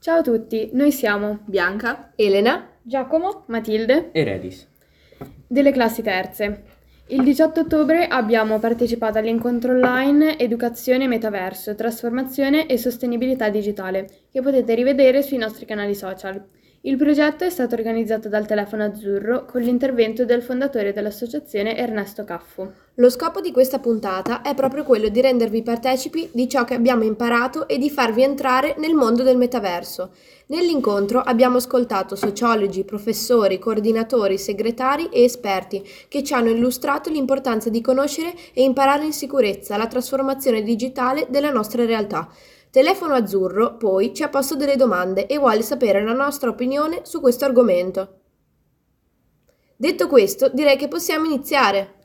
Ciao a tutti, noi siamo Bianca, Elena, Giacomo, Matilde e Redis. delle classi terze. Il 18 ottobre abbiamo partecipato all'incontro online Educazione Metaverso, Trasformazione e Sostenibilità Digitale, che potete rivedere sui nostri canali social. Il progetto è stato organizzato dal Telefono Azzurro con l'intervento del fondatore dell'associazione Ernesto Caffo. lo scopo di questa puntata è proprio quello di rendervi partecipi di ciò che abbiamo imparato e di farvi entrare nel mondo del metaverso. Nell'incontro abbiamo ascoltato sociologi, professori, coordinatori, segretari e esperti che ci hanno illustrato l'importanza di conoscere e imparare in sicurezza la trasformazione digitale della nostra realtà. Telefono Azzurro poi ci ha posto delle domande e vuole sapere la nostra opinione su questo argomento. Detto questo, direi che possiamo iniziare.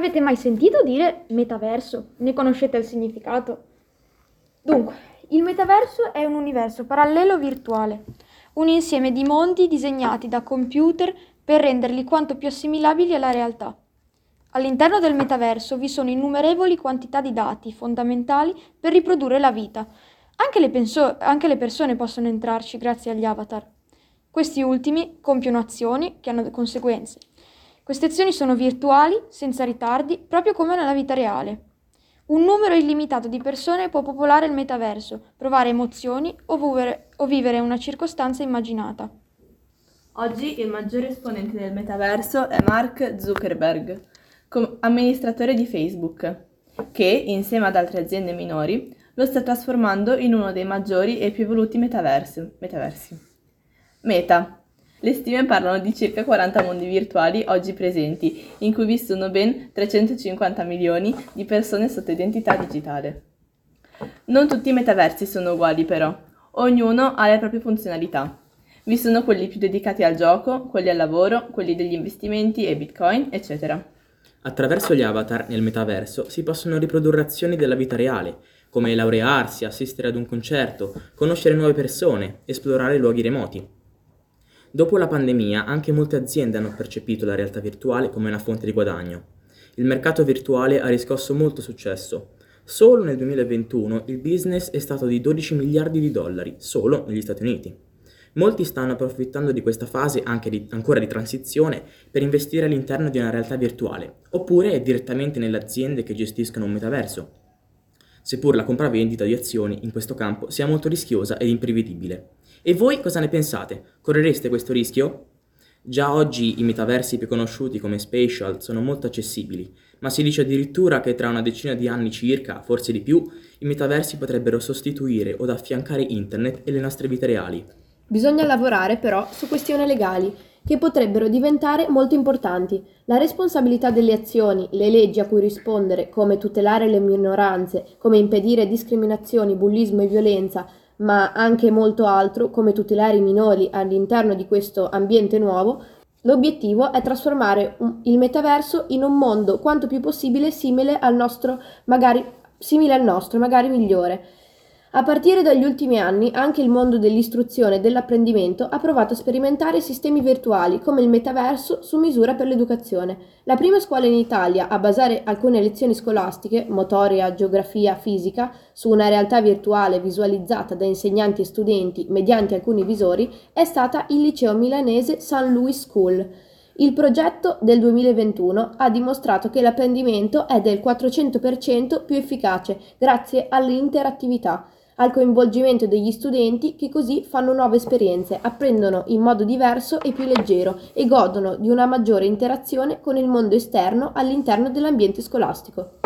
Avete mai sentito dire metaverso? Ne conoscete il significato? Dunque, il metaverso è un universo parallelo virtuale, un insieme di mondi disegnati da computer per renderli quanto più assimilabili alla realtà. All'interno del metaverso vi sono innumerevoli quantità di dati fondamentali per riprodurre la vita. Anche le, penso- anche le persone possono entrarci grazie agli avatar. Questi ultimi compiono azioni che hanno conseguenze. Queste azioni sono virtuali, senza ritardi, proprio come nella vita reale. Un numero illimitato di persone può popolare il metaverso, provare emozioni o vivere, o vivere una circostanza immaginata. oggi il maggiore esponente del metaverso è Mark Zuckerberg, com- amministratore di Facebook, che, insieme ad altre aziende minori, lo sta trasformando in uno dei maggiori e più evoluti metaversi. metaversi. Meta. Le stime parlano di circa 40 mondi virtuali oggi presenti, in cui vi sono ben 350 milioni di persone sotto identità digitale. Non tutti i metaversi sono uguali però, ognuno ha le proprie funzionalità. Vi sono quelli più dedicati al gioco, quelli al lavoro, quelli degli investimenti e bitcoin, eccetera. Attraverso gli avatar nel metaverso si possono riprodurre azioni della vita reale, come laurearsi, assistere ad un concerto, conoscere nuove persone, esplorare luoghi remoti. Dopo la pandemia anche molte aziende hanno percepito la realtà virtuale come una fonte di guadagno. Il mercato virtuale ha riscosso molto successo. Solo nel 2021 il business è stato di 12 miliardi di dollari, solo negli Stati Uniti. Molti stanno approfittando di questa fase anche di, ancora di transizione per investire all'interno di una realtà virtuale, oppure direttamente nelle aziende che gestiscono un metaverso, seppur la compravendita di azioni in questo campo sia molto rischiosa ed imprevedibile. E voi cosa ne pensate? Correreste questo rischio? Già oggi i metaversi più conosciuti come Spatial sono molto accessibili, ma si dice addirittura che tra una decina di anni circa, forse di più, i metaversi potrebbero sostituire o affiancare internet e le nostre vite reali. Bisogna lavorare però su questioni legali che potrebbero diventare molto importanti. La responsabilità delle azioni, le leggi a cui rispondere, come tutelare le minoranze, come impedire discriminazioni, bullismo e violenza, ma anche molto altro, come tutelare i minori all'interno di questo ambiente nuovo, l'obiettivo è trasformare un- il metaverso in un mondo quanto più possibile simile al nostro, magari simile al nostro, magari migliore. A partire dagli ultimi anni anche il mondo dell'istruzione e dell'apprendimento ha provato a sperimentare sistemi virtuali come il metaverso su misura per l'educazione. La prima scuola in Italia a basare alcune lezioni scolastiche, motoria, geografia, fisica, su una realtà virtuale visualizzata da insegnanti e studenti mediante alcuni visori è stata il liceo milanese St. Louis School. Il progetto del 2021 ha dimostrato che l'apprendimento è del 400% più efficace grazie all'interattività al coinvolgimento degli studenti che così fanno nuove esperienze, apprendono in modo diverso e più leggero e godono di una maggiore interazione con il mondo esterno all'interno dell'ambiente scolastico.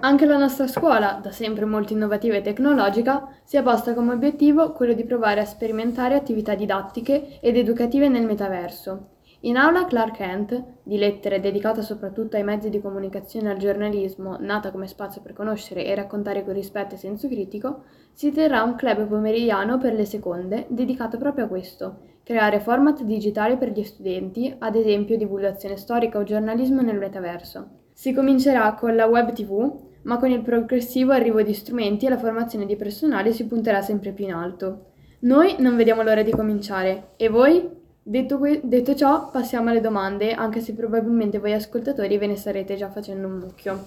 Anche la nostra scuola, da sempre molto innovativa e tecnologica, si è posta come obiettivo quello di provare a sperimentare attività didattiche ed educative nel metaverso. In aula Clark Kent, di lettere dedicata soprattutto ai mezzi di comunicazione e al giornalismo, nata come spazio per conoscere e raccontare con rispetto e senso critico, si terrà un club pomeridiano per le seconde dedicato proprio a questo, creare format digitali per gli studenti, ad esempio divulgazione storica o giornalismo nel metaverso. Si comincerà con la web TV, ma con il progressivo arrivo di strumenti e la formazione di personale si punterà sempre più in alto. Noi non vediamo l'ora di cominciare. E voi? Detto, que- detto ciò, passiamo alle domande, anche se probabilmente voi ascoltatori ve ne starete già facendo un mucchio.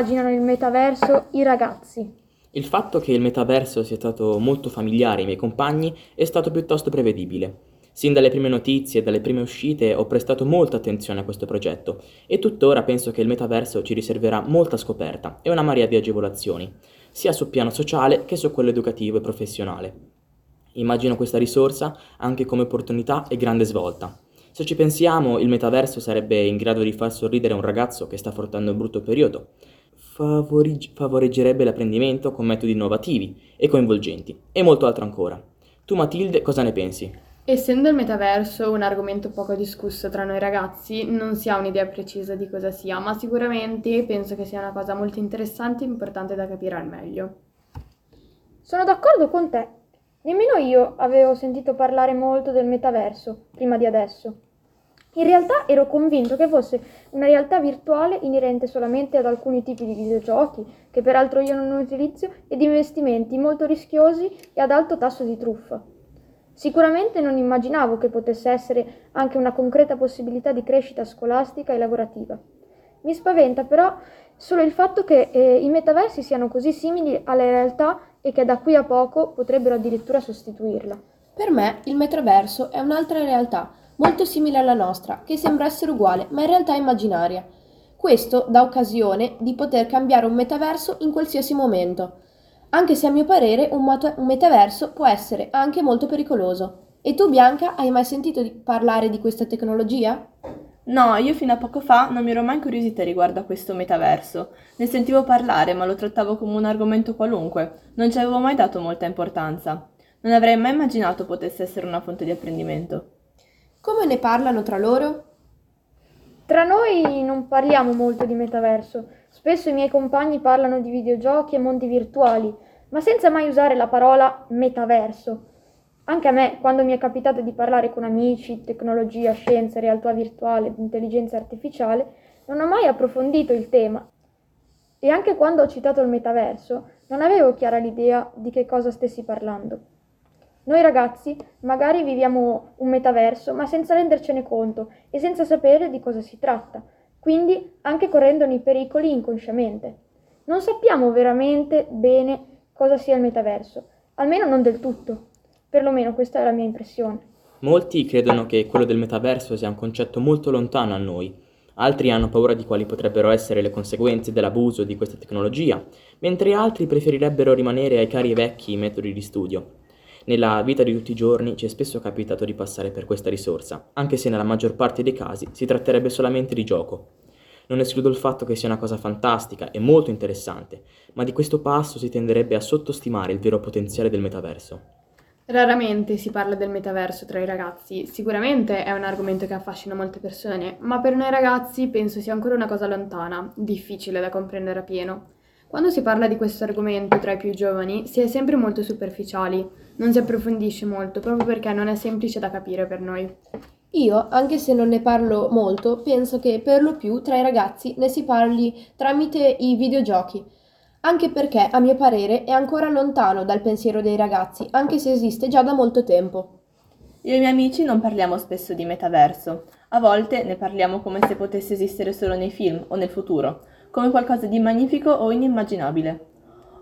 Immaginano il metaverso i ragazzi? Il fatto che il metaverso sia stato molto familiare ai miei compagni è stato piuttosto prevedibile. Sin dalle prime notizie e dalle prime uscite ho prestato molta attenzione a questo progetto e tuttora penso che il metaverso ci riserverà molta scoperta e una marea di agevolazioni, sia sul piano sociale che su quello educativo e professionale. Immagino questa risorsa anche come opportunità e grande svolta. Se ci pensiamo, il metaverso sarebbe in grado di far sorridere un ragazzo che sta affrontando un brutto periodo. Favori- favoreggerebbe l'apprendimento con metodi innovativi e coinvolgenti, e molto altro ancora. Tu Matilde, cosa ne pensi? Essendo il metaverso un argomento poco discusso tra noi ragazzi, non si ha un'idea precisa di cosa sia, ma sicuramente penso che sia una cosa molto interessante e importante da capire al meglio. Sono d'accordo con te. Nemmeno io avevo sentito parlare molto del metaverso prima di adesso. In realtà ero convinto che fosse una realtà virtuale inerente solamente ad alcuni tipi di videogiochi, che peraltro io non utilizzo, e di investimenti molto rischiosi e ad alto tasso di truffa. Sicuramente non immaginavo che potesse essere anche una concreta possibilità di crescita scolastica e lavorativa. Mi spaventa però solo il fatto che eh, i metaversi siano così simili alla realtà e che da qui a poco potrebbero addirittura sostituirla. Per me il metaverso è un'altra realtà, molto simile alla nostra, che sembra essere uguale, ma in realtà immaginaria. Questo dà occasione di poter cambiare un metaverso in qualsiasi momento, anche se a mio parere un, mot- un metaverso può essere anche molto pericoloso. E tu Bianca hai mai sentito di parlare di questa tecnologia? No, io fino a poco fa non mi ero mai incuriosita riguardo a questo metaverso. Ne sentivo parlare, ma lo trattavo come un argomento qualunque. Non ci avevo mai dato molta importanza. Non avrei mai immaginato potesse essere una fonte di apprendimento. Come ne parlano tra loro? Tra noi non parliamo molto di metaverso. Spesso i miei compagni parlano di videogiochi e mondi virtuali, ma senza mai usare la parola metaverso. Anche a me, quando mi è capitato di parlare con amici, tecnologia, scienza, realtà virtuale, intelligenza artificiale, non ho mai approfondito il tema. E anche quando ho citato il metaverso, non avevo chiara l'idea di che cosa stessi parlando. Noi ragazzi magari viviamo un metaverso, ma senza rendercene conto e senza sapere di cosa si tratta, quindi anche correndone i pericoli inconsciamente. Non sappiamo veramente bene cosa sia il metaverso, almeno non del tutto. Perlomeno questa è la mia impressione. Molti credono che quello del metaverso sia un concetto molto lontano a noi, altri hanno paura di quali potrebbero essere le conseguenze dell'abuso di questa tecnologia, mentre altri preferirebbero rimanere ai cari vecchi metodi di studio. Nella vita di tutti i giorni ci è spesso capitato di passare per questa risorsa, anche se nella maggior parte dei casi si tratterebbe solamente di gioco. Non escludo il fatto che sia una cosa fantastica e molto interessante, ma di questo passo si tenderebbe a sottostimare il vero potenziale del metaverso. Raramente si parla del metaverso tra i ragazzi, sicuramente è un argomento che affascina molte persone, ma per noi ragazzi penso sia ancora una cosa lontana, difficile da comprendere a pieno. Quando si parla di questo argomento tra i più giovani si è sempre molto superficiali, non si approfondisce molto proprio perché non è semplice da capire per noi. Io, anche se non ne parlo molto, penso che per lo più tra i ragazzi ne si parli tramite i videogiochi, anche perché a mio parere è ancora lontano dal pensiero dei ragazzi, anche se esiste già da molto tempo. Io e i miei amici non parliamo spesso di metaverso, a volte ne parliamo come se potesse esistere solo nei film o nel futuro, come qualcosa di magnifico o inimmaginabile.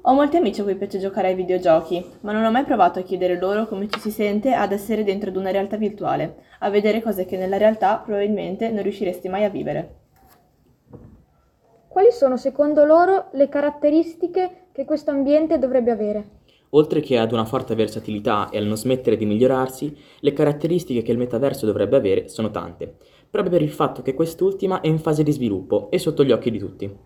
Ho molti amici a cui piace giocare ai videogiochi, ma non ho mai provato a chiedere loro come ci si sente ad essere dentro ad una realtà virtuale, a vedere cose che nella realtà probabilmente non riusciresti mai a vivere. Quali sono secondo loro le caratteristiche che questo ambiente dovrebbe avere? Oltre che ad una forte versatilità e al non smettere di migliorarsi, le caratteristiche che il metaverso dovrebbe avere sono tante, proprio per il fatto che quest'ultima è in fase di sviluppo e sotto gli occhi di tutti.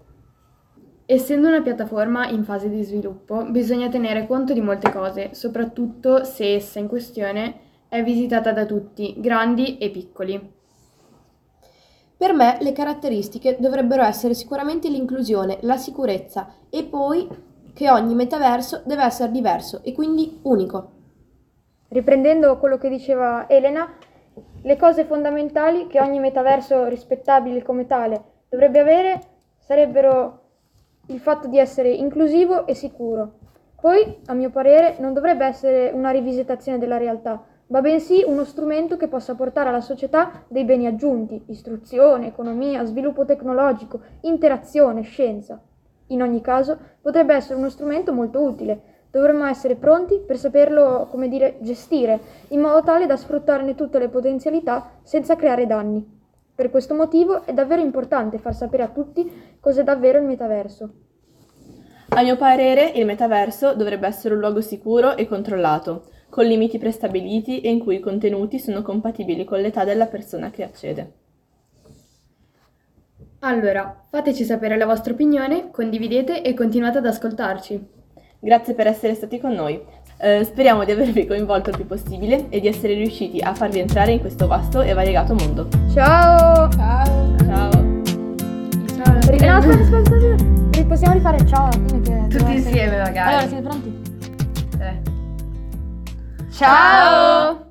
Essendo una piattaforma in fase di sviluppo, bisogna tenere conto di molte cose, soprattutto se essa in questione È visitata da tutti, grandi e piccoli. Per me le caratteristiche dovrebbero essere sicuramente l'inclusione, la sicurezza e poi che ogni metaverso deve essere diverso e quindi unico. Riprendendo quello che diceva Elena, le cose fondamentali che ogni metaverso rispettabile come tale dovrebbe avere sarebbero il fatto di essere inclusivo e sicuro. Poi, a mio parere, non dovrebbe essere una rivisitazione della realtà, ma bensì uno strumento che possa portare alla società dei beni aggiunti, istruzione, economia, sviluppo tecnologico, interazione, scienza. In ogni caso, potrebbe essere uno strumento molto utile. Dovremmo essere pronti per saperlo, come dire, gestire, in modo tale da sfruttarne tutte le potenzialità senza creare danni. Per questo motivo è davvero importante far sapere a tutti cos'è davvero il metaverso. A mio parere, il metaverso dovrebbe essere un luogo sicuro e controllato, con limiti prestabiliti e in cui i contenuti sono compatibili con l'età della persona che accede. Allora, fateci sapere la vostra opinione, condividete e continuate ad ascoltarci. Grazie per essere stati con noi. Eh, speriamo di avervi coinvolto il più possibile e di essere riusciti a farvi entrare in questo vasto e variegato mondo. Ciao! Ciao! Ciao! Ciao. No, aspetta, aspetta, Possiamo rifare ciao alla fine che Tutti essere- insieme magari. Allora, siete pronti? Eh. Ciao!